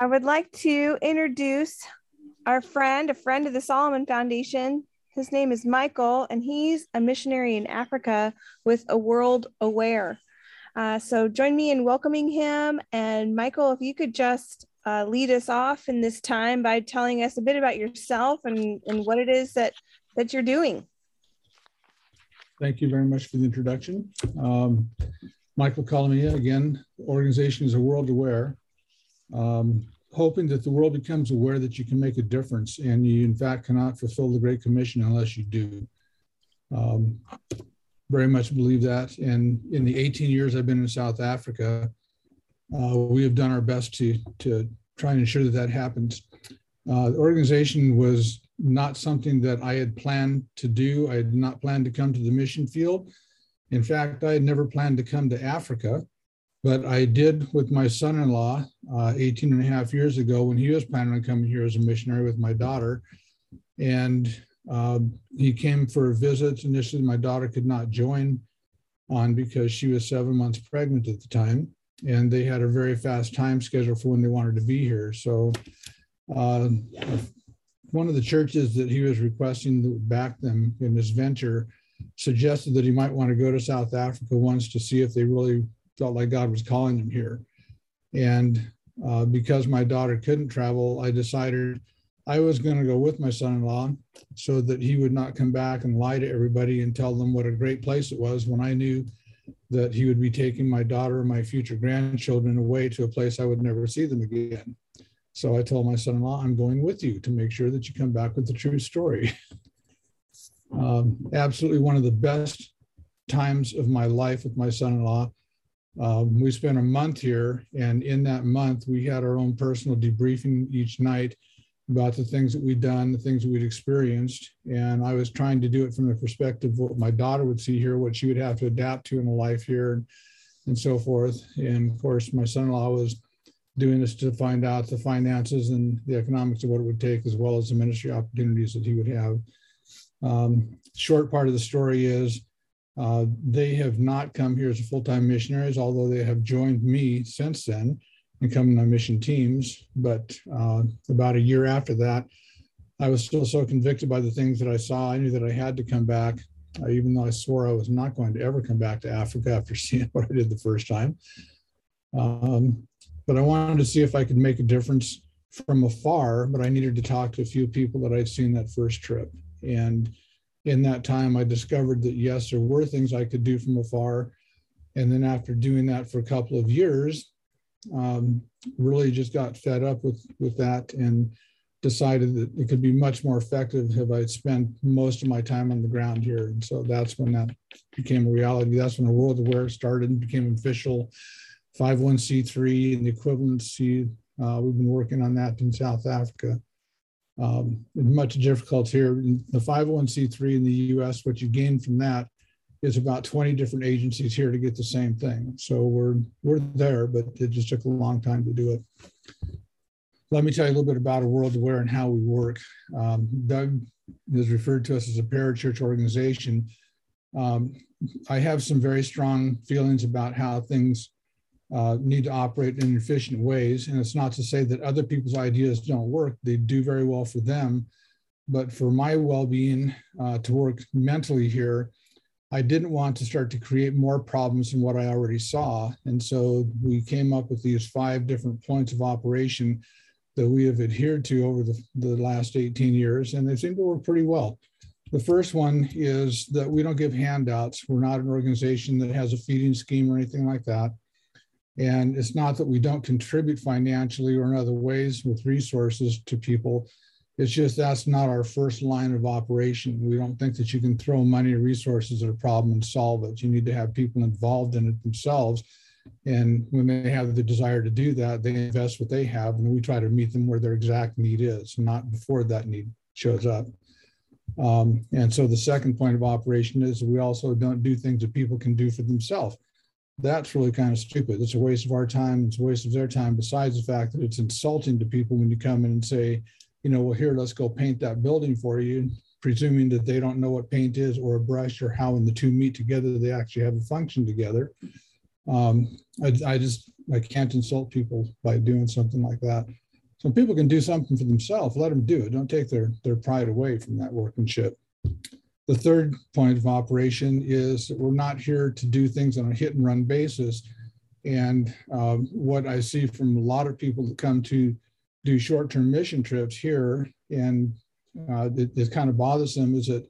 I would like to introduce our friend, a friend of the Solomon Foundation. His name is Michael, and he's a missionary in Africa with a world aware. Uh, so join me in welcoming him. And Michael, if you could just uh, lead us off in this time by telling us a bit about yourself and, and what it is that, that you're doing. Thank you very much for the introduction. Um, Michael Calamia, again, the organization is a world aware um, hoping that the world becomes aware that you can make a difference and you, in fact, cannot fulfill the Great Commission unless you do. Um, very much believe that. And in the 18 years I've been in South Africa, uh, we have done our best to, to try and ensure that that happens. Uh, the organization was not something that I had planned to do. I had not planned to come to the mission field. In fact, I had never planned to come to Africa. But I did with my son in law uh, 18 and a half years ago when he was planning on coming here as a missionary with my daughter. And uh, he came for a visit. Initially, my daughter could not join on because she was seven months pregnant at the time. And they had a very fast time schedule for when they wanted to be here. So, uh, one of the churches that he was requesting to back them in this venture suggested that he might want to go to South Africa once to see if they really felt like God was calling them here. And uh, because my daughter couldn't travel, I decided I was going to go with my son in law so that he would not come back and lie to everybody and tell them what a great place it was when I knew that he would be taking my daughter and my future grandchildren away to a place I would never see them again. So I told my son in law, I'm going with you to make sure that you come back with the true story. um, absolutely one of the best times of my life with my son in law um, we spent a month here, and in that month, we had our own personal debriefing each night about the things that we'd done, the things we'd experienced. And I was trying to do it from the perspective of what my daughter would see here, what she would have to adapt to in a life here, and, and so forth. And of course, my son in law was doing this to find out the finances and the economics of what it would take, as well as the ministry opportunities that he would have. Um, short part of the story is uh, they have not come here as full-time missionaries, although they have joined me since then and come on mission teams. But uh, about a year after that, I was still so convicted by the things that I saw. I knew that I had to come back, uh, even though I swore I was not going to ever come back to Africa after seeing what I did the first time. Um, but I wanted to see if I could make a difference from afar. But I needed to talk to a few people that I'd seen that first trip, and in that time, I discovered that yes, there were things I could do from afar. And then after doing that for a couple of years, um, really just got fed up with with that and decided that it could be much more effective if I spent most of my time on the ground here. And so that's when that became a reality. That's when the World Aware started and became official 501c3 and the equivalency. Uh, we've been working on that in South Africa um, much difficult here. The 501c3 in the US, what you gain from that is about 20 different agencies here to get the same thing. So we're, we're there, but it just took a long time to do it. Let me tell you a little bit about a World Aware and how we work. Um, Doug is referred to us as a parachurch organization. Um, I have some very strong feelings about how things uh, need to operate in efficient ways. And it's not to say that other people's ideas don't work, they do very well for them. But for my well being, uh, to work mentally here, I didn't want to start to create more problems than what I already saw. And so we came up with these five different points of operation that we have adhered to over the, the last 18 years, and they seem to work pretty well. The first one is that we don't give handouts. We're not an organization that has a feeding scheme or anything like that. And it's not that we don't contribute financially or in other ways with resources to people. It's just that's not our first line of operation. We don't think that you can throw money resources at a problem and solve it. You need to have people involved in it themselves. And when they have the desire to do that, they invest what they have, and we try to meet them where their exact need is, not before that need shows up. Um, and so the second point of operation is we also don't do things that people can do for themselves that's really kind of stupid. It's a waste of our time. It's a waste of their time. Besides the fact that it's insulting to people when you come in and say, you know, well, here, let's go paint that building for you, presuming that they don't know what paint is or a brush or how when the two meet together, they actually have a function together. Um, I, I, just I can't insult people by doing something like that. So people can do something for themselves, let them do it. Don't take their, their pride away from that workmanship. The third point of operation is that we're not here to do things on a hit and run basis. And um, what I see from a lot of people that come to do short term mission trips here, and uh, kind of bothers them, is that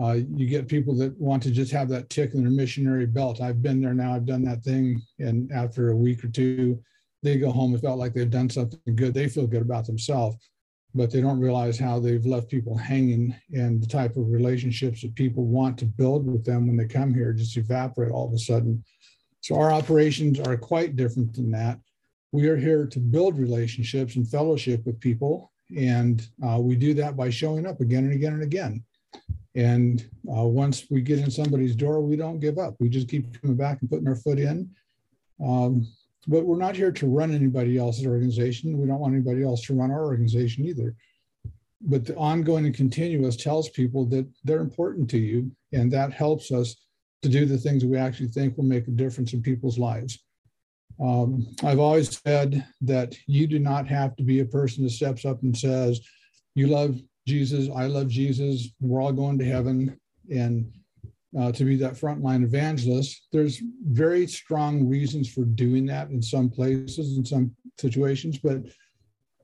uh, you get people that want to just have that tick in their missionary belt. I've been there now, I've done that thing. And after a week or two, they go home and felt like they've done something good. They feel good about themselves, but they don't realize how they've left people hanging and the type of relationships that people want to build with them when they come here just evaporate all of a sudden. So our operations are quite different than that. We are here to build relationships and fellowship with people. And uh, we do that by showing up again and again and again. And uh, once we get in somebody's door, we don't give up. We just keep coming back and putting our foot in. Um, but we're not here to run anybody else's organization. We don't want anybody else to run our organization either. But the ongoing and continuous tells people that they're important to you, and that helps us to do the things that we actually think will make a difference in people's lives. Um, I've always said that you do not have to be a person that steps up and says, You love Jesus, I love Jesus, we're all going to heaven, and uh, to be that frontline evangelist. There's very strong reasons for doing that in some places, in some situations. But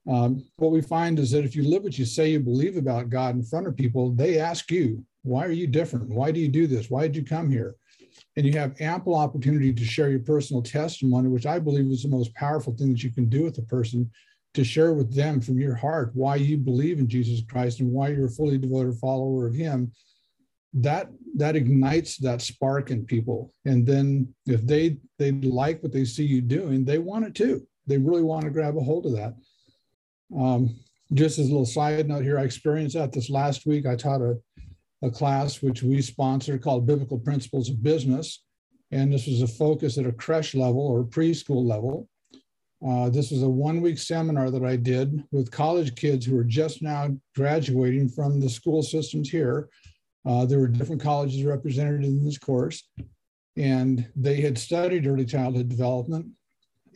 um, what we find is that if you live what you say you believe about God in front of people, they ask you, why are you different? Why do you do this? Why did you come here? And you have ample opportunity to share your personal testimony, which I believe is the most powerful thing that you can do with a person to share with them from your heart why you believe in Jesus Christ and why you're a fully devoted follower of Him that that ignites that spark in people. And then if they they like what they see you doing they want it too. They really want to grab a hold of that. Um, just as a little side note here i experienced that this last week. I taught a, a class which we sponsored called biblical principles of business. And this was a focus at a creche level or preschool level. Uh, this was a one week seminar that i did with college kids who are just now graduating from the school systems here uh, there were different colleges represented in this course, and they had studied early childhood development.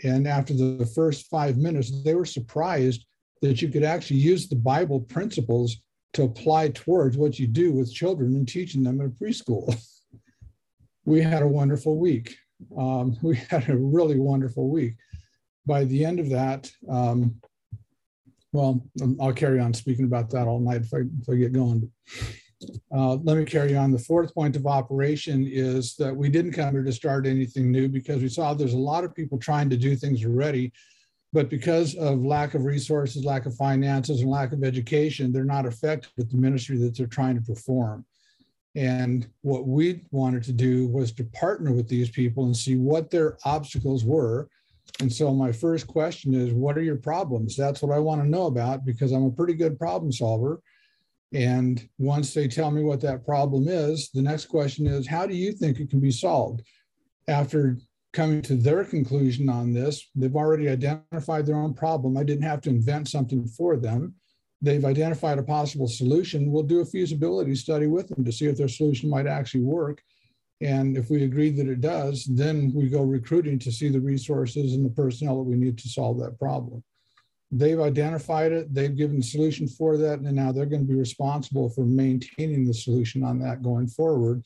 And after the first five minutes, they were surprised that you could actually use the Bible principles to apply towards what you do with children and teaching them in preschool. we had a wonderful week. Um, we had a really wonderful week. By the end of that, um, well, I'll carry on speaking about that all night if I, if I get going. Uh, let me carry on. The fourth point of operation is that we didn't come here to start anything new because we saw there's a lot of people trying to do things already, but because of lack of resources, lack of finances, and lack of education, they're not effective with the ministry that they're trying to perform. And what we wanted to do was to partner with these people and see what their obstacles were. And so my first question is, what are your problems? That's what I want to know about because I'm a pretty good problem solver and once they tell me what that problem is, the next question is, how do you think it can be solved? After coming to their conclusion on this, they've already identified their own problem. I didn't have to invent something for them. They've identified a possible solution. We'll do a feasibility study with them to see if their solution might actually work. And if we agree that it does, then we go recruiting to see the resources and the personnel that we need to solve that problem they've identified it, they've given a solution for that, and now they're going to be responsible for maintaining the solution on that going forward.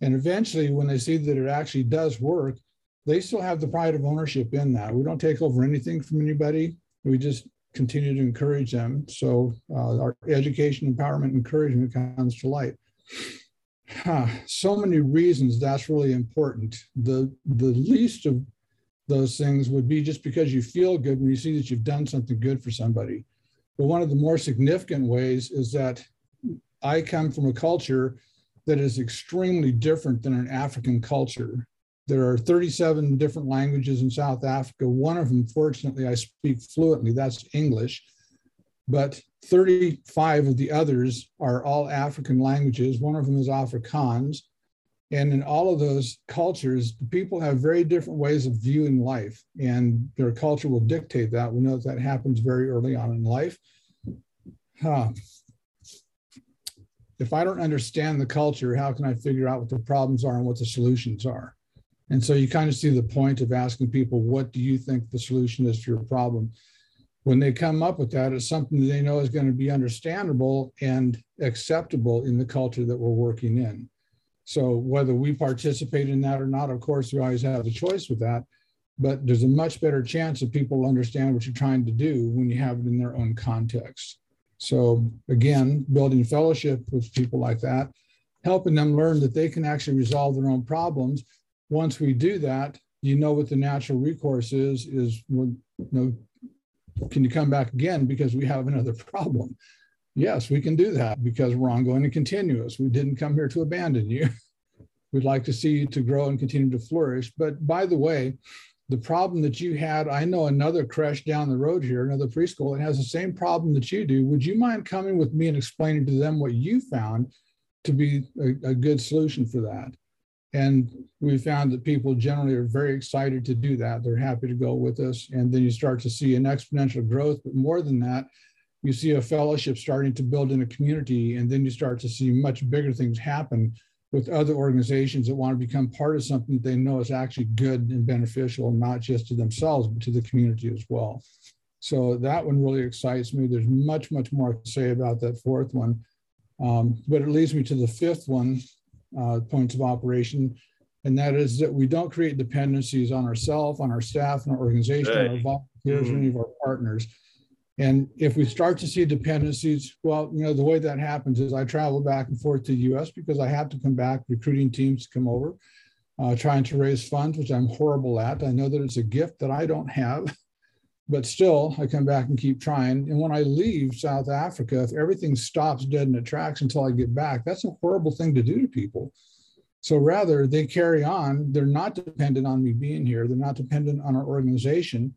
And eventually, when they see that it actually does work, they still have the pride of ownership in that. We don't take over anything from anybody. We just continue to encourage them. So uh, our education, empowerment, encouragement comes to light. Huh. So many reasons that's really important. The the least of those things would be just because you feel good when you see that you've done something good for somebody. But one of the more significant ways is that I come from a culture that is extremely different than an African culture. There are 37 different languages in South Africa. One of them, fortunately, I speak fluently, that's English. But 35 of the others are all African languages. One of them is Afrikaans. And in all of those cultures, people have very different ways of viewing life, and their culture will dictate that. We know that, that happens very early on in life. Huh. If I don't understand the culture, how can I figure out what the problems are and what the solutions are? And so you kind of see the point of asking people, what do you think the solution is to your problem? When they come up with that, it's something that they know is going to be understandable and acceptable in the culture that we're working in. So whether we participate in that or not, of course, we always have the choice with that. But there's a much better chance that people understand what you're trying to do when you have it in their own context. So again, building fellowship with people like that, helping them learn that they can actually resolve their own problems once we do that, you know what the natural recourse is, is well, you know, can you come back again because we have another problem? Yes, we can do that because we're ongoing and continuous. We didn't come here to abandon you. We'd like to see you to grow and continue to flourish. But by the way, the problem that you had, I know another creche down the road here, another preschool, it has the same problem that you do. Would you mind coming with me and explaining to them what you found to be a, a good solution for that? And we found that people generally are very excited to do that. They're happy to go with us. And then you start to see an exponential growth. But more than that, you see a fellowship starting to build in a community. And then you start to see much bigger things happen with other organizations that want to become part of something that they know is actually good and beneficial, not just to themselves, but to the community as well. So that one really excites me. There's much, much more to say about that fourth one. Um, but it leads me to the fifth one, uh, points of operation, and that is that we don't create dependencies on ourselves, on our staff, and our organization, hey. our volunteers, mm-hmm. or any of our partners. And if we start to see dependencies, well, you know, the way that happens is I travel back and forth to the US because I have to come back recruiting teams to come over, uh, trying to raise funds, which I'm horrible at. I know that it's a gift that I don't have, but still I come back and keep trying. And when I leave South Africa, if everything stops dead in its tracks until I get back, that's a horrible thing to do to people. So rather, they carry on. They're not dependent on me being here. They're not dependent on our organization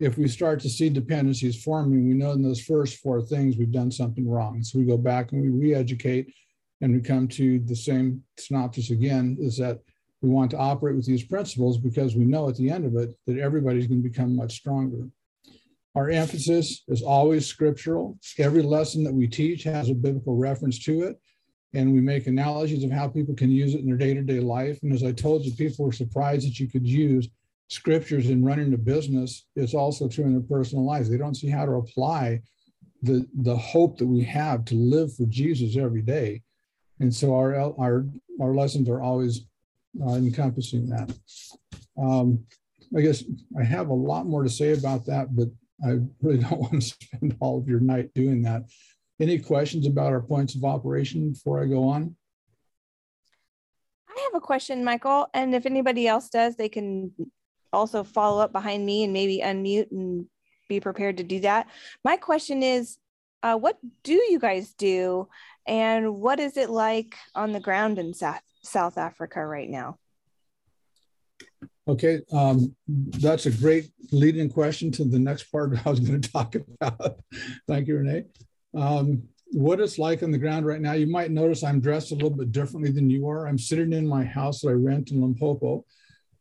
if we start to see dependencies forming, we know in those first four things we've done something wrong. So we go back and we re-educate and we come to the same synopsis again, is that we want to operate with these principles because we know at the end of it that everybody's going to become much stronger. Our emphasis is always scriptural. Every lesson that we teach has a biblical reference to it. And we make analogies of how people can use it in their day to day life. And as I told you, people were surprised that you could use scriptures in running a business is also true in their personal lives. They don't see how to apply the the hope that we have to live for Jesus every day, and so our our our lessons are always uh, encompassing that. Um, I guess I have a lot more to say about that, but I really don't want to spend all of your night doing that. Any questions about our points of operation before I go on? I have a question, Michael, and if anybody else does, they can also follow up behind me and maybe unmute and be prepared to do that. My question is, uh, what do you guys do, and what is it like on the ground in South South Africa right now? Okay, um, that's a great leading question to the next part I was going to talk about. Thank you, Renee. Um, what it's like on the ground right now, you might notice I'm dressed a little bit differently than you are. I'm sitting in my house that I rent in Limpopo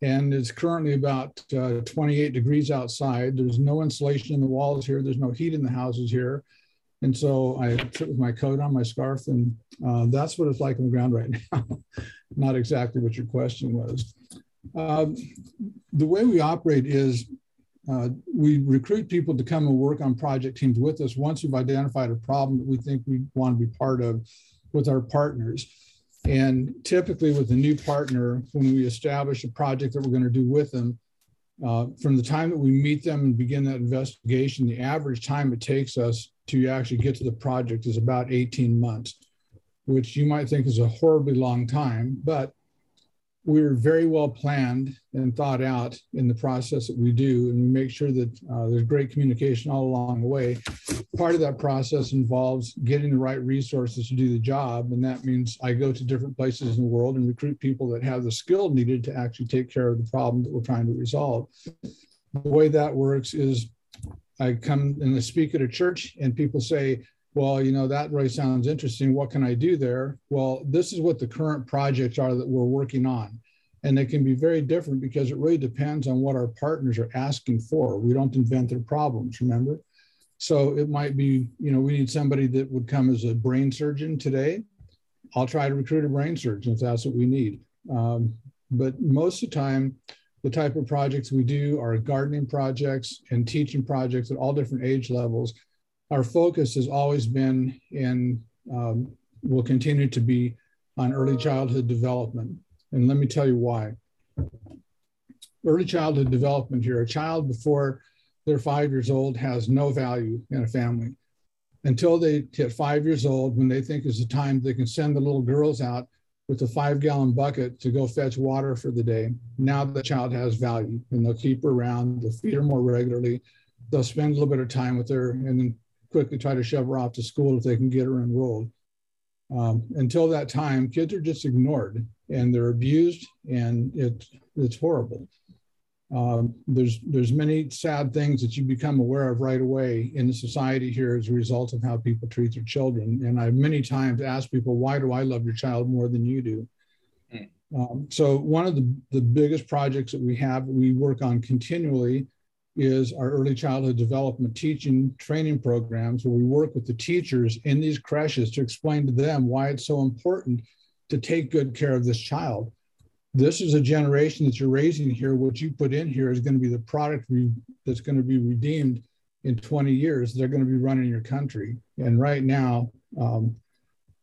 and it's currently about uh, 28 degrees outside. There's no insulation in the walls here. There's no heat in the houses here. And so I with my coat on, my scarf, and uh, that's what it's like on the ground right now. Not exactly what your question was. Uh, the way we operate is uh, we recruit people to come and work on project teams with us once we've identified a problem that we think we want to be part of with our partners. And typically, with a new partner, when we establish a project that we're going to do with them, uh, from the time that we meet them and begin that investigation, the average time it takes us to actually get to the project is about 18 months, which you might think is a horribly long time. But we are very well planned and thought out in the process that we do, and we make sure that uh, there's great communication all along the way. Part of that process involves getting the right resources to do the job, and that means I go to different places in the world and recruit people that have the skill needed to actually take care of the problem that we're trying to resolve. The way that works is I come and I speak at a church, and people say, well, you know, that really sounds interesting. What can I do there? Well, this is what the current projects are that we're working on. And they can be very different because it really depends on what our partners are asking for. We don't invent their problems, remember? So it might be, you know, we need somebody that would come as a brain surgeon today. I'll try to recruit a brain surgeon if that's what we need. Um, but most of the time, the type of projects we do are gardening projects and teaching projects at all different age levels. Our focus has always been and um, will continue to be on early childhood development. And let me tell you why. Early childhood development here, a child before they're five years old has no value in a family until they hit five years old when they think is the time they can send the little girls out with a five gallon bucket to go fetch water for the day. Now the child has value and they'll keep her around, they'll feed her more regularly, they'll spend a little bit of time with her and then quickly try to shove her off to school if they can get her enrolled. Um, until that time, kids are just ignored and they're abused and it, it's horrible. Um, there's there's many sad things that you become aware of right away in the society here as a result of how people treat their children. And I've many times asked people, why do I love your child more than you do? Mm. Um, so one of the, the biggest projects that we have, we work on continually is our early childhood development teaching training programs where we work with the teachers in these creches to explain to them why it's so important to take good care of this child this is a generation that you're raising here. What you put in here is going to be the product re- that's going to be redeemed in 20 years. They're going to be running your country. And right now, um,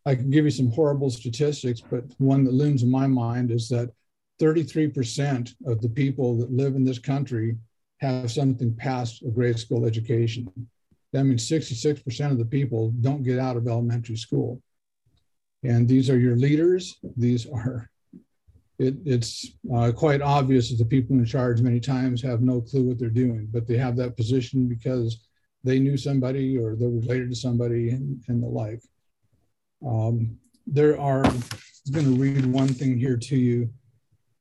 I can give you some horrible statistics, but one that looms in my mind is that 33% of the people that live in this country have something past a grade school education. That means 66% of the people don't get out of elementary school. And these are your leaders. These are it, it's uh, quite obvious that the people in charge many times have no clue what they're doing, but they have that position because they knew somebody or they're related to somebody and, and the like. Um, there are, I'm going to read one thing here to you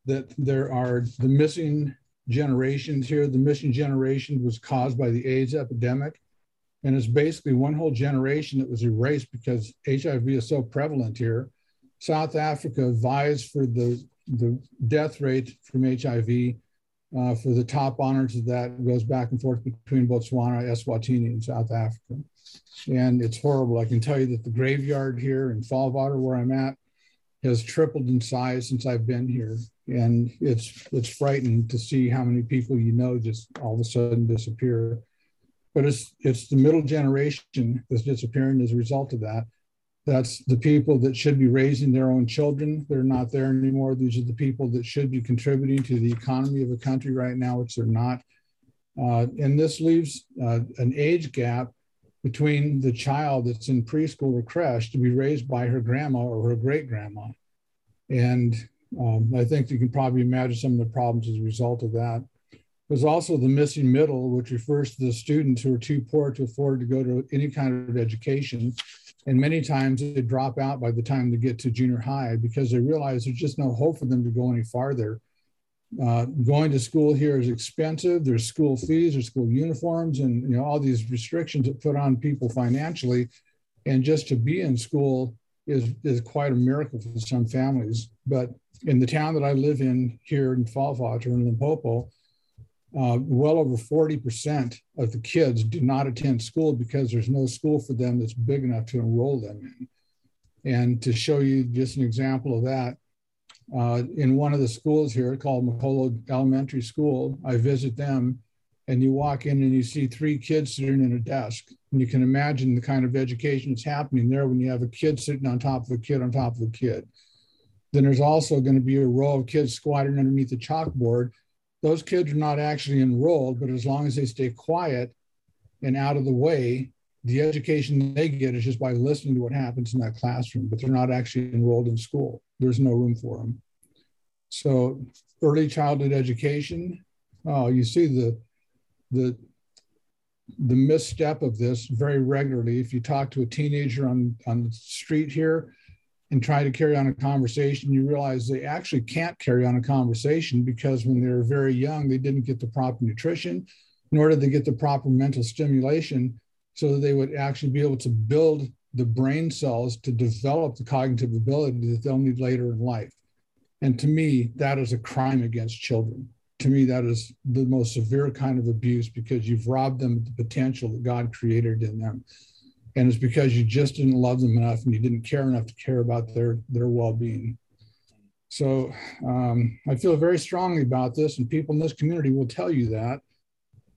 that there are the missing generations here. The missing generation was caused by the AIDS epidemic. And it's basically one whole generation that was erased because HIV is so prevalent here. South Africa vies for the the death rate from HIV uh, for the top honors of that goes back and forth between Botswana, Eswatini, and South Africa. And it's horrible. I can tell you that the graveyard here in Vaalwater, where I'm at, has tripled in size since I've been here. And it's it's frightening to see how many people you know just all of a sudden disappear. But it's it's the middle generation that's disappearing as a result of that. That's the people that should be raising their own children. They're not there anymore. These are the people that should be contributing to the economy of a country right now, which they're not. Uh, and this leaves uh, an age gap between the child that's in preschool or creche to be raised by her grandma or her great grandma. And um, I think you can probably imagine some of the problems as a result of that. There's also the missing middle, which refers to the students who are too poor to afford to go to any kind of education and many times they drop out by the time they get to junior high because they realize there's just no hope for them to go any farther. Uh, going to school here is expensive. There's school fees, there's school uniforms, and you know all these restrictions that put on people financially. And just to be in school is is quite a miracle for some families. But in the town that I live in here in Vaalwater in Limpopo, uh, well over 40% of the kids do not attend school because there's no school for them that's big enough to enroll them in. And to show you just an example of that, uh, in one of the schools here called Makolo Elementary School, I visit them and you walk in and you see three kids sitting in a desk. And you can imagine the kind of education that's happening there when you have a kid sitting on top of a kid on top of a kid. Then there's also going to be a row of kids squatting underneath the chalkboard those kids are not actually enrolled, but as long as they stay quiet and out of the way, the education they get is just by listening to what happens in that classroom, but they're not actually enrolled in school. There's no room for them. So early childhood education, oh, you see the the the misstep of this very regularly. If you talk to a teenager on on the street here, and try to carry on a conversation, you realize they actually can't carry on a conversation because when they were very young, they didn't get the proper nutrition, nor did they get the proper mental stimulation so that they would actually be able to build the brain cells to develop the cognitive ability that they'll need later in life. And to me, that is a crime against children. To me, that is the most severe kind of abuse because you've robbed them of the potential that God created in them and it's because you just didn't love them enough and you didn't care enough to care about their their well-being So um, I feel very strongly about this, and people in this community will tell you that.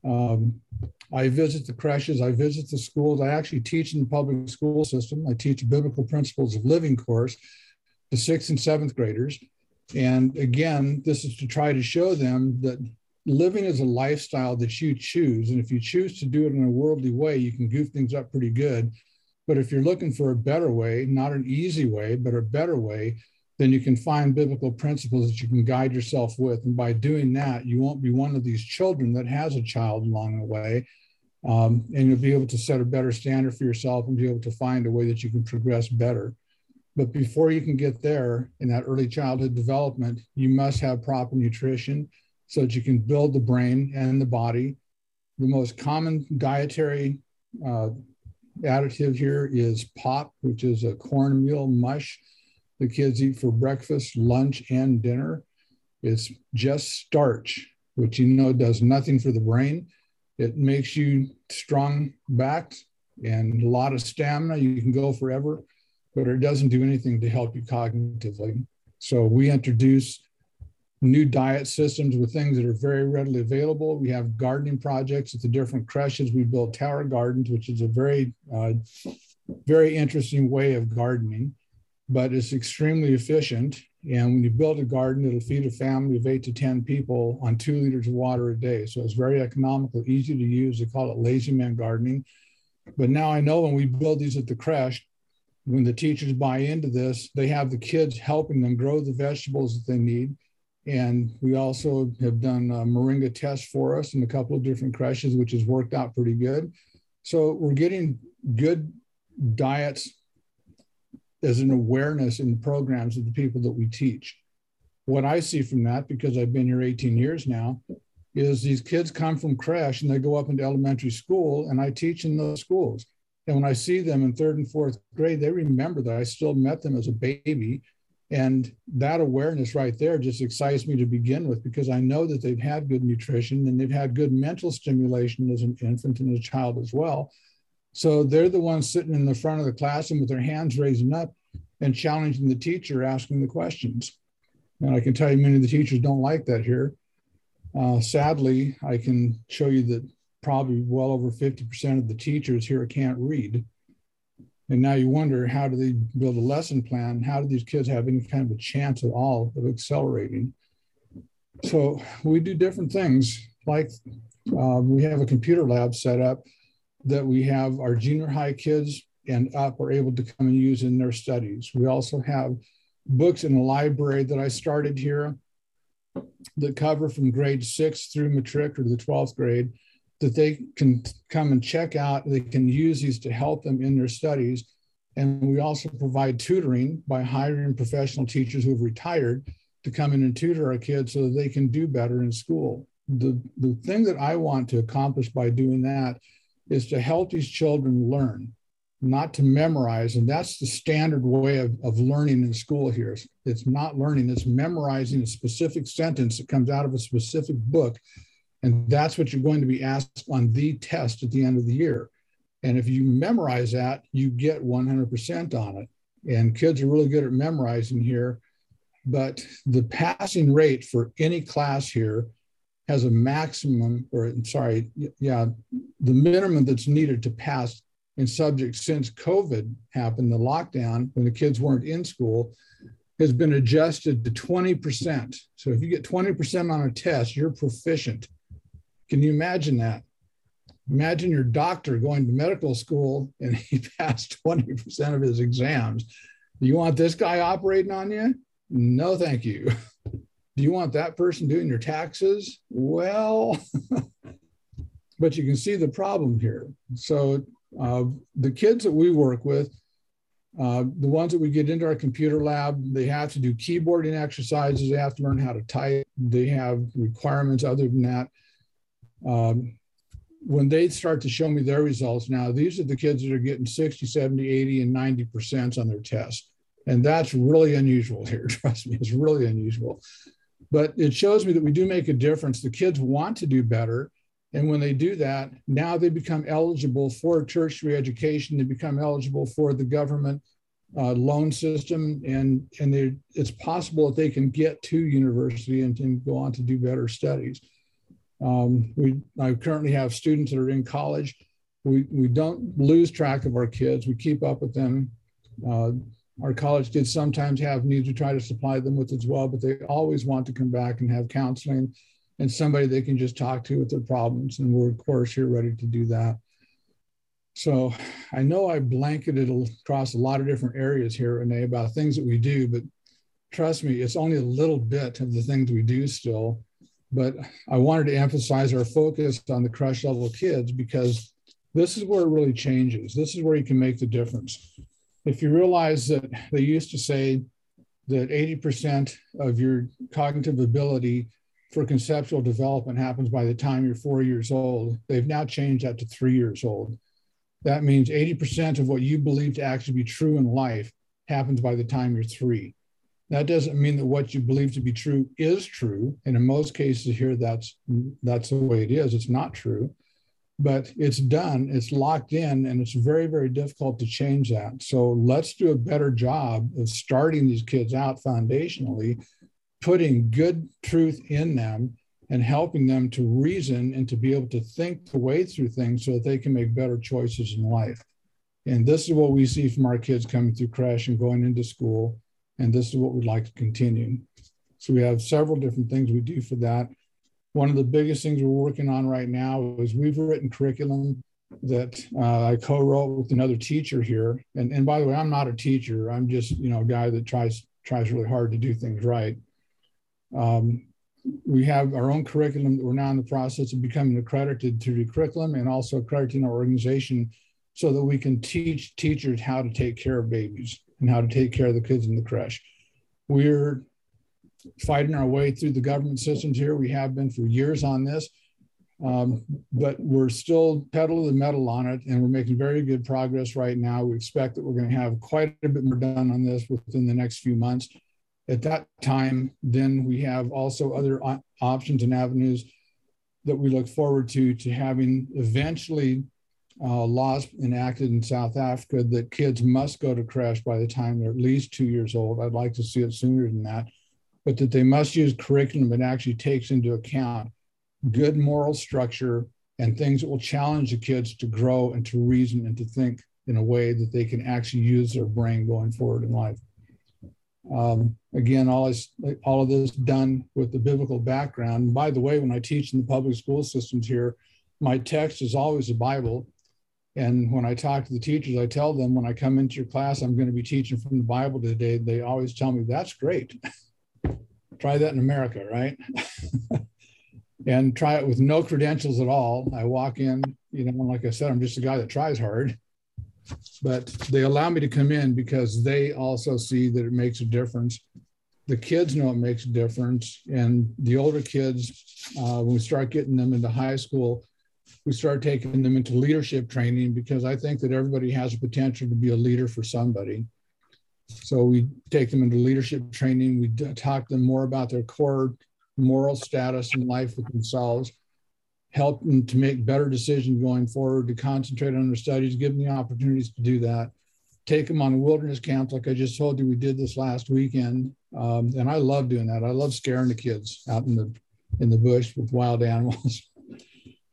Um, I visit the creches, I visit the schools. I actually teach in the public school system. I teach a biblical principles of living course to sixth and seventh graders. And again, this is to try to show them that living is a lifestyle that you choose. And if you choose to do it in a worldly way, you can goof things up pretty good. But if you're looking for a better way, not an easy way, but a better way, then you can find biblical principles that you can guide yourself with. And by doing that, you won't be one of these children that has a child along the way. Um, and you'll be able to set a better standard for yourself and be able to find a way that you can progress better. But before you can get there in that early childhood development, you must have proper nutrition so that you can build the brain and the body. The most common dietary uh, additive here is pap, which is a cornmeal mush the kids eat for breakfast, lunch, and dinner. It's just starch, which you know does nothing for the brain. It makes you strong backed and a lot of stamina. You can go forever, but it doesn't do anything to help you cognitively. So we introduce new diet systems with things that are very readily available. We have gardening projects at the different creches. We build tower gardens, which is a very, uh, very interesting way of gardening but it's extremely efficient. And when you build a garden, it'll feed a family of eight to 10 people on two liters of water a day. So it's very economical, easy to use. They call it lazy man gardening. But now I know when we build these at the creche, when the teachers buy into this, they have the kids helping them grow the vegetables that they need. And we also have done a moringa tests for us in a couple of different creches, which has worked out pretty good. So we're getting good diets as an awareness in the programs of the people that we teach. What I see from that, because I've been here 18 years now, is these kids come from creche and they go up into elementary school, and I teach in those schools. And when I see them in third and fourth grade, they remember that I still met them as a baby. And that awareness right there just excites me to begin with because I know that they've had good nutrition and they've had good mental stimulation as an infant and a child as well. So they're the ones sitting in the front of the classroom with their hands raising up and challenging the teacher, asking the questions. And I can tell you, many of the teachers don't like that here. Uh, sadly, I can show you that probably well over 50% of the teachers here can't read. And now you wonder how do they build a lesson plan? How do these kids have any kind of a chance at all of accelerating? So we do different things. Like uh, we have a computer lab set up that we have our junior high kids and up are able to come and use in their studies. We also have books in the library that I started here that cover from grade six through matric or the 12th grade that they can come and check out. They can use these to help them in their studies. And we also provide tutoring by hiring professional teachers who have retired to come in and tutor our kids so that they can do better in school. The, the thing that I want to accomplish by doing that is to help these children learn, not to memorize. And that's the standard way of, of learning in school here. It's not learning, it's memorizing a specific sentence that comes out of a specific book. And that's what you're going to be asked on the test at the end of the year. And if you memorize that, you get 100% on it. And kids are really good at memorizing here. But the passing rate for any class here has a maximum, or sorry, yeah, the minimum that's needed to pass in subjects since COVID happened, the lockdown, when the kids weren't in school, has been adjusted to 20%. So if you get 20% on a test, you're proficient. Can you imagine that? Imagine your doctor going to medical school and he passed 20% of his exams. Do you want this guy operating on you? No, thank you. Do you want that person doing your taxes? Well, but you can see the problem here. So uh, the kids that we work with, uh, the ones that we get into our computer lab, they have to do keyboarding exercises. They have to learn how to type. They have requirements other than that. Um, when they start to show me their results now, these are the kids that are getting 60, 70, 80, and 90% on their tests. And that's really unusual here. Trust me, it's really unusual. But it shows me that we do make a difference. The kids want to do better. And when they do that, now they become eligible for tertiary education. They become eligible for the government uh, loan system, and and it's possible that they can get to university and, and go on to do better studies. Um, we I currently have students that are in college. We we don't lose track of our kids. We keep up with them. Uh, our college kids sometimes have needs. We try to supply them with as well, but they always want to come back and have counseling and somebody they can just talk to with their problems. And we're of course here ready to do that. So I know I blanketed across a lot of different areas here, Renee, about things that we do, but trust me, it's only a little bit of the things we do still. But I wanted to emphasize our focus on the creche level kids because this is where it really changes. This is where you can make the difference. If you realize that they used to say that 80% of your cognitive ability for conceptual development happens by the time you're four years old, they've now changed that to three years old that means 80% of what you believe to actually be true in life happens by the time you're three. That doesn't mean that what you believe to be true is true. And in most cases here, that's that's the way it is. It's not true, but it's done, it's locked in, and it's very, very difficult to change that. So let's do a better job of starting these kids out foundationally, putting good truth in them and helping them to reason and to be able to think the way through things so that they can make better choices in life. And this is what we see from our kids coming through creche and going into school. And this is what we'd like to continue. So we have several different things we do for that. One of the biggest things we're working on right now is we've written curriculum that uh, I co-wrote with another teacher here. And, and by the way, I'm not a teacher. I'm just, you know, a guy that tries tries really hard to do things right. Um, we have our own curriculum that we're now in the process of becoming accredited to the curriculum and also accrediting our organization so that we can teach teachers how to take care of babies and how to take care of the kids in the creche. We're fighting our way through the government systems here. We have been for years on this, um, but we're still pedal to the metal on it, and we're making very good progress right now. We expect that we're going to have quite a bit more done on this within the next few months at that time, then we have also other options and avenues that we look forward to to having eventually uh, laws enacted in South Africa that kids must go to creche by the time they're at least two years old. I'd like to see it sooner than that, but that they must use curriculum that actually takes into account good moral structure and things that will challenge the kids to grow and to reason and to think in a way that they can actually use their brain going forward in life. Um, again, all, is, all of this done with the biblical background. And by the way, when I teach in the public school systems here, my text is always the Bible. And when I talk to the teachers, I tell them when I come into your class, I'm going to be teaching from the Bible today. They always tell me, that's great. try that in America, right? and try it with no credentials at all. I walk in, you know, like I said, I'm just a guy that tries hard but they allow me to come in because they also see that it makes a difference. The kids know it makes a difference, and the older kids, uh, when we start getting them into high school, we start taking them into leadership training because I think that everybody has a potential to be a leader for somebody. So we take them into leadership training. We talk to them more about their core moral status in life with themselves help them to make better decisions going forward, to concentrate on their studies, give them the opportunities to do that. Take them on a wilderness camps, like I just told you, we did this last weekend, um, and I love doing that. I love scaring the kids out in the in the bush with wild animals.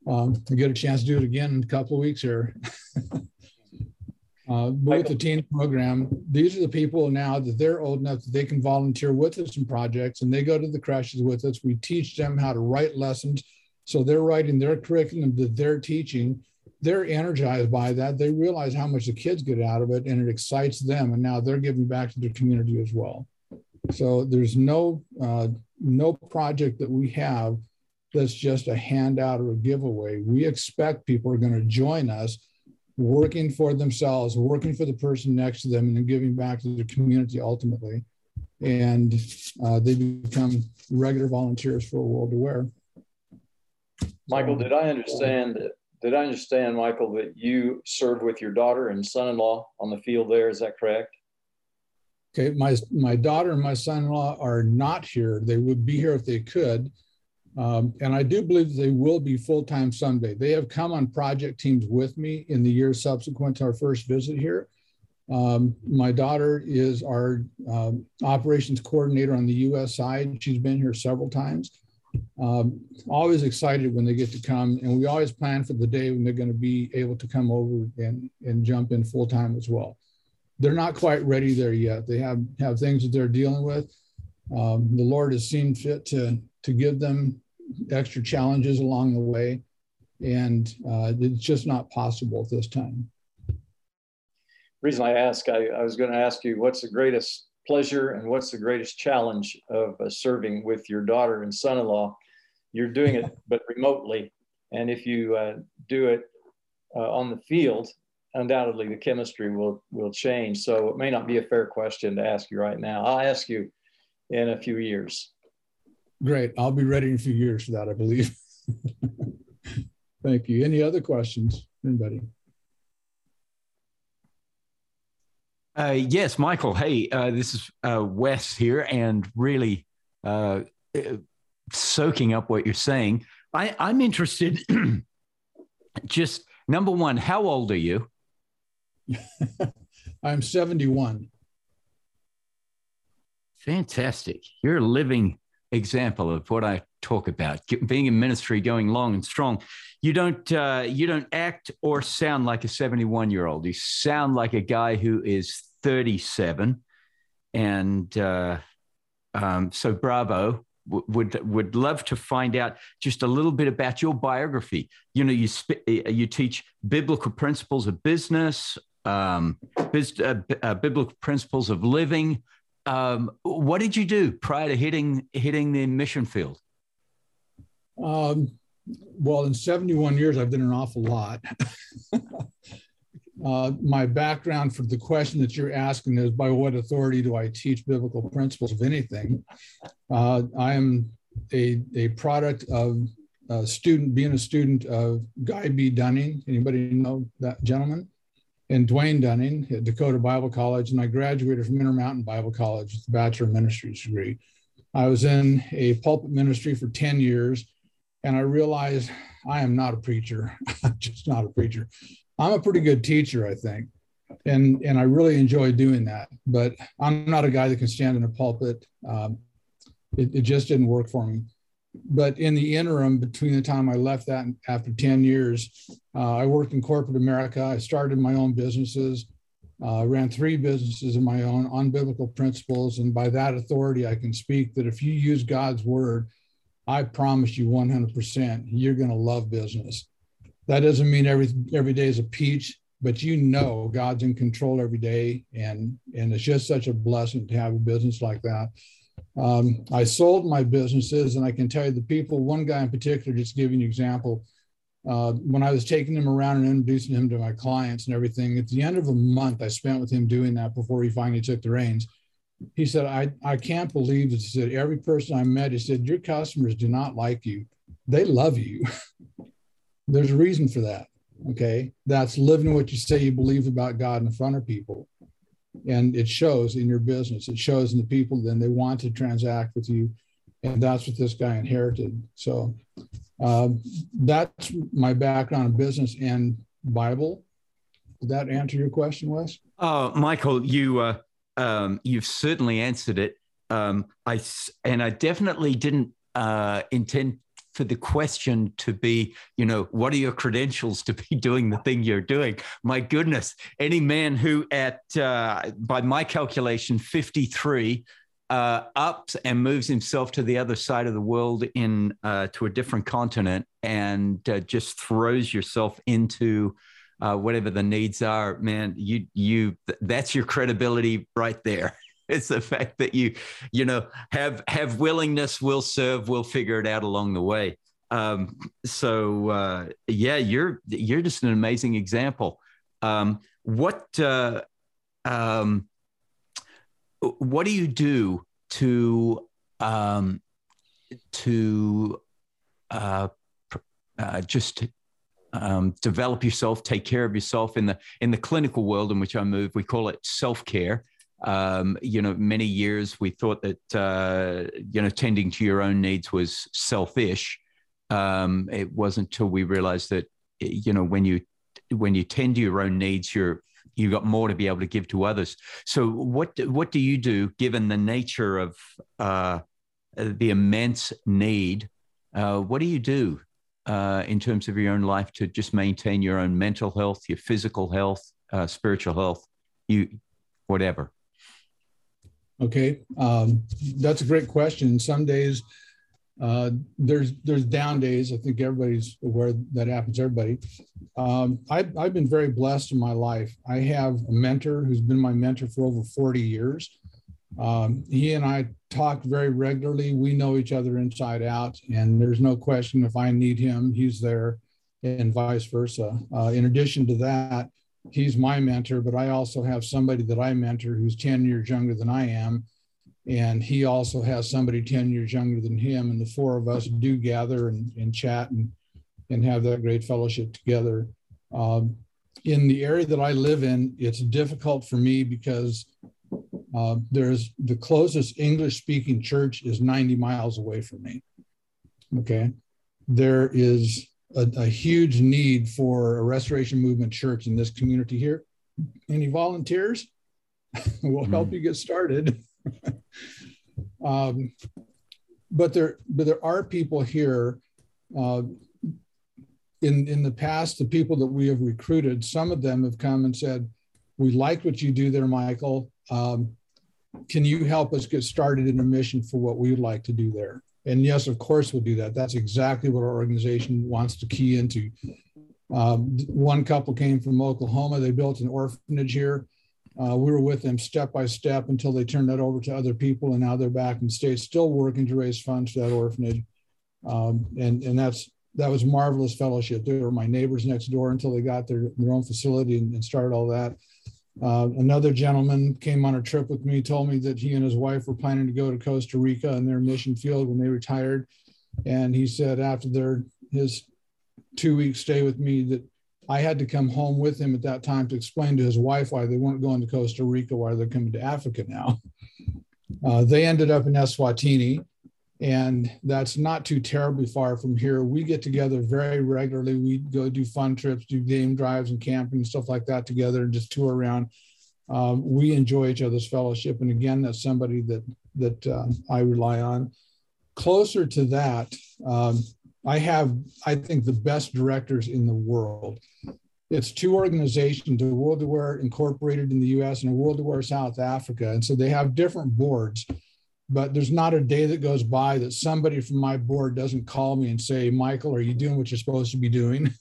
um, I get a chance to do it again in a couple of weeks here. uh, with the teen program, these are the people now that they're old enough that they can volunteer with us in projects, and they go to the creches with us. We teach them how to write lessons so they're writing their curriculum that they're teaching. They're energized by that. They realize how much the kids get out of it and it excites them. And now they're giving back to the community as well. So there's no uh, no project that we have that's just a handout or a giveaway. We expect people are going to join us working for themselves, working for the person next to them, and then giving back to the community ultimately. And uh, they become regular volunteers for World Aware. Michael, did I understand that? Did I understand, Michael, that you served with your daughter and son-in-law on the field there? Is that correct? Okay, my my daughter and my son-in-law are not here. They would be here if they could, um, and I do believe they will be full-time someday. They have come on project teams with me in the years subsequent to our first visit here, Um, my daughter is our um, operations coordinator on the US side. She's been here several times. Um, always excited when they get to come, and we always plan for the day when they're going to be able to come over and, and jump in full time as well. They're not quite ready there yet. They have, have things that they're dealing with. Um, the Lord has seen fit to, to give them extra challenges along the way, and uh, it's just not possible at this time reason I ask, I, I was going to ask you, what's the greatest pleasure and what's the greatest challenge of uh, serving with your daughter and son-in-law? You're doing it, but remotely. And if you uh, do it uh, on the field, undoubtedly the chemistry will, will change. So it may not be a fair question to ask you right now. I'll ask you in a few years. Great. I'll be ready in a few years for that, I believe. Thank you. Any other questions? Anybody? Uh, yes, Michael. Hey, uh, this is uh, Wes here, and really uh, uh, soaking up what you're saying. I, I'm interested. just number one, how old are you? I'm 71. Fantastic. You're living example of what I talk about being in ministry going long and strong. You don't uh, you don't act or sound like a 71 year old you sound like a guy who is 37 and uh, um, so bravo. Would would love to find out just a little bit about your biography. You know you sp- uh, you teach biblical principles of business um, biz- uh, uh, biblical principles of living um, what did you do prior to hitting hitting the mission field um, well, in 71 years, I've done an awful lot. uh, my background for the question that you're asking is by what authority do I teach biblical principles of anything? Uh, I am a, a product of a student, being a student of Guy B. Dunning. Anybody know that gentleman? And Dwayne Dunning at Dakota Bible College. And I graduated from Intermountain Bible College with a Bachelor of Ministries degree. I was in a pulpit ministry for 10 years and I realized I am not a preacher. I'm just not a preacher. I'm a pretty good teacher, I think. And, and I really enjoy doing that. But I'm not a guy that can stand in a pulpit. Um, it, it just didn't work for me. But in the interim, between the time I left that after 10 years, uh, I worked in corporate America. I started my own businesses, uh, ran three businesses of my own on biblical principles. And by that authority, I can speak that if you use God's word, I promise you 100%, you're going to love business. That doesn't mean every every day is a peach, but you know God's in control every day, and and it's just such a blessing to have a business like that. Um, I sold my businesses, and I can tell you the people. One guy in particular, just giving an example. Uh, when I was taking him around and introducing him to my clients and everything, at the end of a month I spent with him doing that before he finally took the reins he said, I, I can't believe this. He said, every person I met, he said, your customers do not like you. They love you. There's a reason for that. Okay. That's living what you say you believe about God in front of people. And it shows in your business. It shows in the people, then they want to transact with you. And that's what this guy inherited. So um, that's my background in business and Bible. Did that answer your question, Wes? Oh, Michael, you uh, um, you've certainly answered it. Um, I and I definitely didn't uh, intend for the question to be, you know, what are your credentials to be doing the thing you're doing? My goodness, any man who, at uh, by my calculation, 53, uh, ups and moves himself to the other side of the world in uh, to a different continent and uh, just throws yourself into uh, whatever the needs are, man, you you that's your credibility right there. It's the fact that you you know have have willingness, will serve, we'll figure it out along the way. Um, so uh, yeah, you're you're just an amazing example. Um, what uh, um, what do you do to um, to uh, uh, just um, develop yourself, take care of yourself in the in the clinical world in which I move. We call it self care. Um, you know, many years we thought that uh, you know tending to your own needs was selfish. Um, it wasn't until we realized that you know when you when you tend to your own needs, you're you've got more to be able to give to others. So what what do you do given the nature of uh, the immense need? Uh, what do you do uh, in terms of your own life to just maintain your own mental health, your physical health, uh, spiritual health, you whatever? Okay, um, that's a great question. Some days uh, there's there's down days. I think everybody's aware that happens. Everybody. Um, I've I've been very blessed in my life. I have a mentor who's been my mentor for over 40 years. Um, he and I talk very regularly. We know each other inside out, and there's no question if I need him, he's there, and vice versa. Uh, in addition to that, he's my mentor, but I also have somebody that I mentor who's 10 years younger than I am. And he also has somebody 10 years younger than him and the four of us do gather and, and chat and, and have that great fellowship together. Um, in the area that i live in it's difficult for me because uh, there's the closest english speaking church is 90 miles away from me. Okay? There is a, a huge need for a restoration movement church in this community here any volunteers will help mm. you get started um, but there, but there are people here. Uh, in in the past, the people that we have recruited, some of them have come and said, "We like what you do there, Michael. Um, can you help us get started in a mission for what we would like to do there?" And yes, of course, we'll do that. That's exactly what our organization wants to key into. Um, one couple came from Oklahoma. They built an orphanage here. Uh, we were with them step by step until they turned that over to other people, and now they're back in state, still working to raise funds for that orphanage. Um, and and that's that was marvelous fellowship. They were my neighbors next door until they got their their own facility and, and started all that. Uh, another gentleman came on a trip with me, told me that he and his wife were planning to go to Costa Rica in their mission field when they retired, and he said after their his two week stay with me that I had to come home with him at that time to explain to his wife why they weren't going to Costa Rica, why they're coming to Africa now. Uh, they ended up in Eswatini, and that's not too terribly far from here. We get together very regularly. We go do fun trips, do game drives and camping and stuff like that together, and just tour around. Um, we enjoy each other's fellowship, and again, that's somebody that that uh, I rely on. Closer to that, um, I have, I think, the best directors in the world. It's two organizations, a World Aware Incorporated in the US and a World Aware South Africa. And so they have different boards, but there's not a day that goes by that somebody from my board doesn't call me and say, Michael, are you doing what you're supposed to be doing?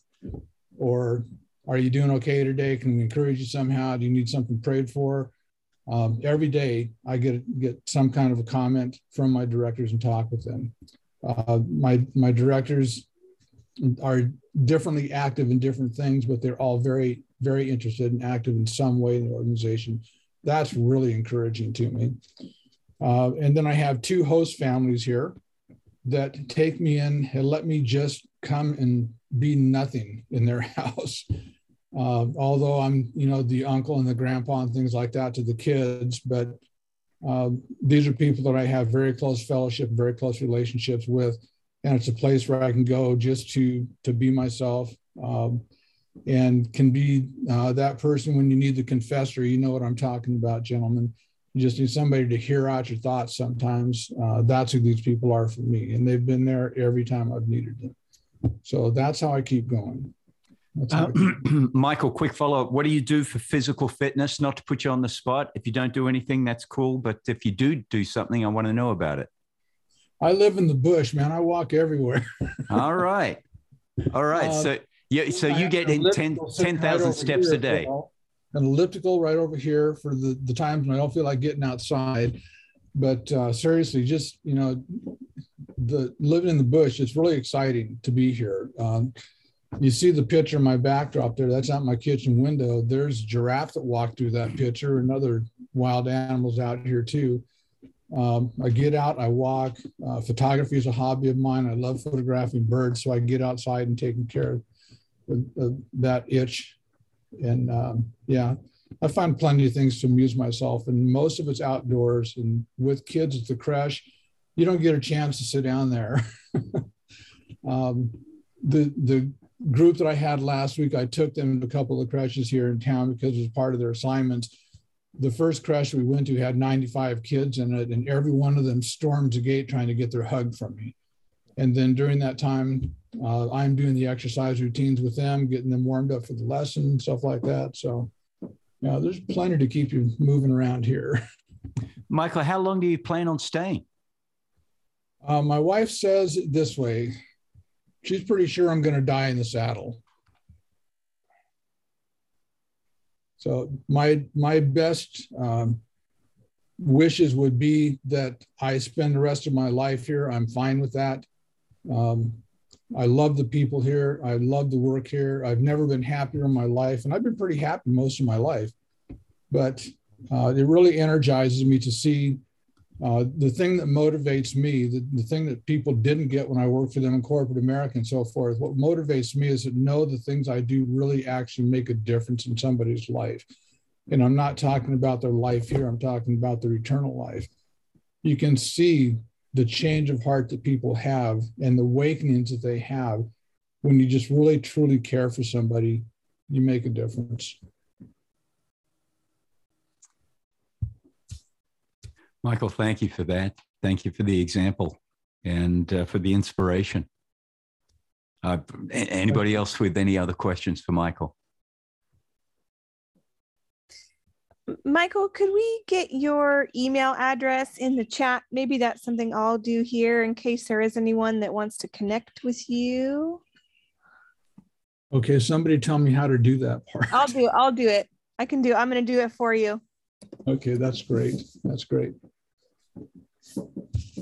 or are you doing okay today? Can we encourage you somehow? Do you need something prayed for? Um, every day I get get some kind of a comment from my directors and talk with them. Uh, my my directors are differently active in different things, but they're all very very interested and active in some way in the organization. That's really encouraging to me. Uh, and then I have two host families here that take me in and let me just come and be nothing in their house. Uh, although I'm, you know, the uncle and the grandpa and things like that to the kids, but uh, these are people that I have very close fellowship, very close relationships with, and it's a place where I can go just to to be myself, um, and can be uh, that person when you need the confessor. You know what I'm talking about, gentlemen. You just need somebody to hear out your thoughts. Sometimes uh, that's who these people are for me, and they've been there every time I've needed them. So that's how I keep going. Uh, Michael, quick follow up. What do you do for physical fitness? Not to put you on the spot. If you don't do anything, that's cool. But if you do do something, I want to know about it. I live in the bush, man. I walk everywhere. All right. All right. Uh, so yeah, so you get in 10,000 10, steps a day. An elliptical right over here for the, the times when I don't feel like getting outside. But uh, seriously, just, you know, the living in the bush, it's really exciting to be here. Um, you see the picture of my backdrop there. That's out my kitchen window. There's giraffe that walked through that picture and other wild animals out here too. Um, I get out, I walk. Uh, photography is a hobby of mine. I love photographing birds, so I get outside and taking care of, of that itch. And um, yeah, I find plenty of things to amuse myself, and most of it's outdoors. And with kids at the creche, you don't get a chance to sit down there. um, the the group that I had last week, I took them to a couple of creches here in town because it was part of their assignments. The first creche we went to had 95 kids in it, and every one of them stormed the gate trying to get their hug from me. And then during that time, uh, I'm doing the exercise routines with them, getting them warmed up for the lesson, stuff like that. So, yeah, there's plenty to keep you moving around here. Michael, how long do you plan on staying? Uh, my wife says this way she's pretty sure I'm going to die in the saddle. So my my best um, wishes would be that I spend the rest of my life here. I'm fine with that. Um, I love the people here. I love the work here. I've never been happier in my life, and I've been pretty happy most of my life. But uh, it really energizes me to see uh, the thing that motivates me, the, the thing that people didn't get when I worked for them in corporate America and so forth, what motivates me is to know the things I do really actually make a difference in somebody's life. And I'm not talking about their life here, I'm talking about their eternal life. You can see the change of heart that people have and the awakenings that they have when you just really truly care for somebody, you make a difference. Michael, thank you for that. Thank you for the example and uh, for the inspiration. Uh, anybody else with any other questions for Michael? Michael, could we get your email address in the chat? Maybe that's something I'll do here in case there is anyone that wants to connect with you. Okay, somebody tell me how to do that part. I'll do I'll do it. I can do I'm going to do it for you. Okay, that's great. That's great.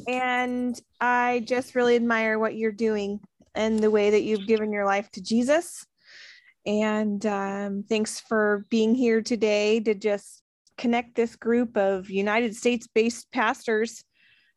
And I just really admire what you're doing and the way that you've given your life to Jesus. And um, thanks for being here today to just connect this group of United States based pastors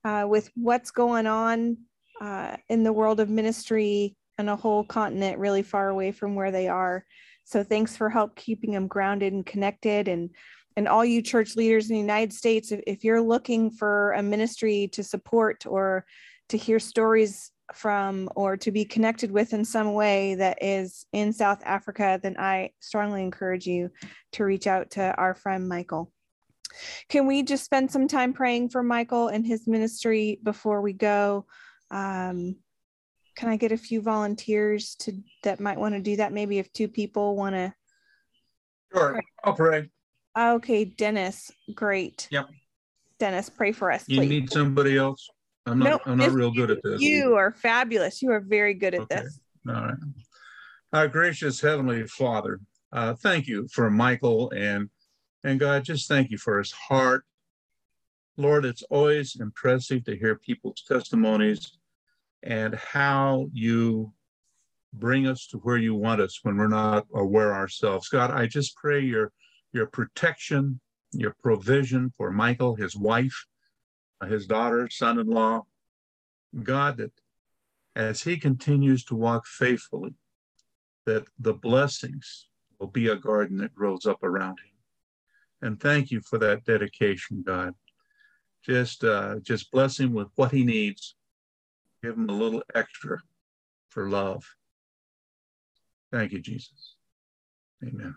uh, with what's going on uh, in the world of ministry and a whole continent really far away from where they are. So thanks for help keeping them grounded and connected and and all you church leaders in the United States, if, if you're looking for a ministry to support or to hear stories from or to be connected with in some way that is in South Africa, then I strongly encourage you to reach out to our friend Michael. Can we just spend some time praying for Michael and his ministry before we go? Um, can I get a few volunteers to that might want to do that? Maybe if two people want to. Sure, I'll pray. Okay, Dennis, great. Yep. Dennis, pray for us, You please. need somebody else? I'm not, Nope, I'm not real good at this. You are fabulous. You are very good at Okay. this. All right. Our gracious Heavenly Father, uh, thank you for Michael and, and God, just thank you for his heart. Lord, it's always impressive to hear people's testimonies and how you bring us to where you want us when we're not aware ourselves. God, I just pray your, your protection, your provision for Michael, his wife, his daughter, son-in-law. God, that as he continues to walk faithfully, that the blessings will be a garden that grows up around him. And thank you for that dedication, God. Just, uh, just bless him with what he needs. Give him a little extra for love. Thank you, Jesus. Amen.